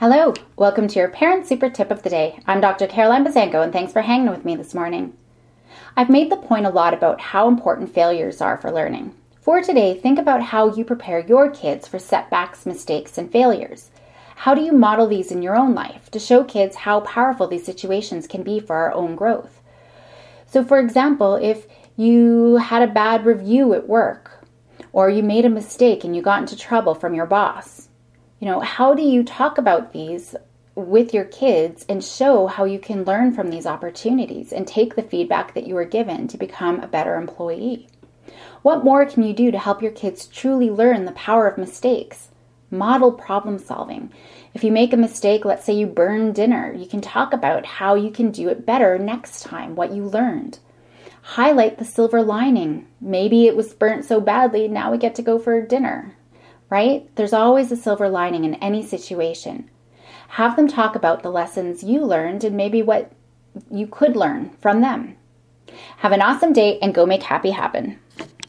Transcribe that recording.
Hello, welcome to your Parent Super Tip of the Day. I'm Dr. Caroline Buzanko, and thanks for hanging with me this morning. I've made the point a lot about how important failures are for learning. For today, think about how you prepare your kids for setbacks, mistakes, and failures. How do you model these in your own life to show kids how powerful these situations can be for our own growth? So, for example, if you had a bad review at work, or you made a mistake and you got into trouble from your boss, you know, how do you talk about these with your kids and show how you can learn from these opportunities and take the feedback that you were given to become a better employee? What more can you do to help your kids truly learn the power of mistakes? Model problem solving. If you make a mistake, let's say you burn dinner, you can talk about how you can do it better next time, what you learned. Highlight the silver lining. Maybe it was burnt so badly, now we get to go for dinner right? There's always a silver lining in any situation. Have them talk about the lessons you learned and maybe what you could learn from them. Have an awesome day and go make happy happen.